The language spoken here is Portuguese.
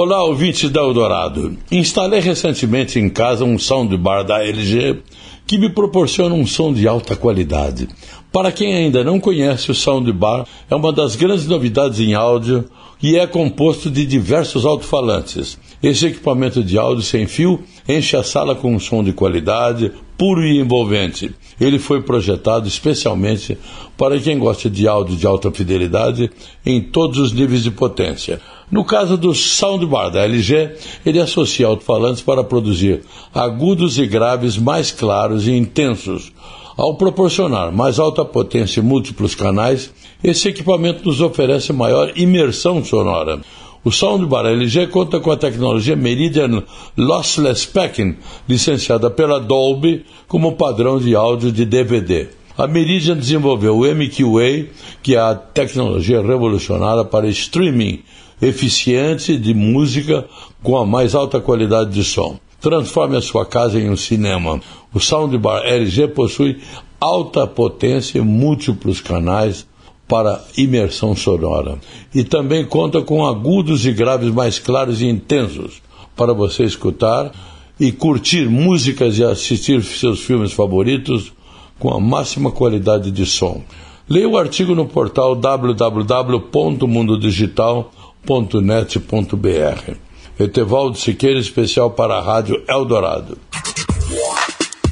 Olá, ouvintes da Eldorado. Instalei recentemente em casa um soundbar da LG que me proporciona um som de alta qualidade. Para quem ainda não conhece, o soundbar é uma das grandes novidades em áudio e é composto de diversos alto-falantes. Esse equipamento de áudio sem fio enche a sala com um som de qualidade, puro e envolvente. Ele foi projetado especialmente para quem gosta de áudio de alta fidelidade em todos os níveis de potência. No caso do soundbar da LG, ele associa alto-falantes para produzir agudos e graves mais claros e intensos. Ao proporcionar mais alta potência e múltiplos canais, esse equipamento nos oferece maior imersão sonora. O soundbar LG conta com a tecnologia Meridian Lossless Packing, licenciada pela Dolby como padrão de áudio de DVD. A Meridian desenvolveu o MQA, que é a tecnologia revolucionária para streaming eficiente de música com a mais alta qualidade de som. Transforme a sua casa em um cinema. O Soundbar LG possui alta potência e múltiplos canais para imersão sonora. E também conta com agudos e graves mais claros e intensos para você escutar e curtir músicas e assistir seus filmes favoritos com a máxima qualidade de som. Leia o artigo no portal www.mundodigital.com www.net.br. Etevaldo Siqueira, especial para a Rádio Eldorado.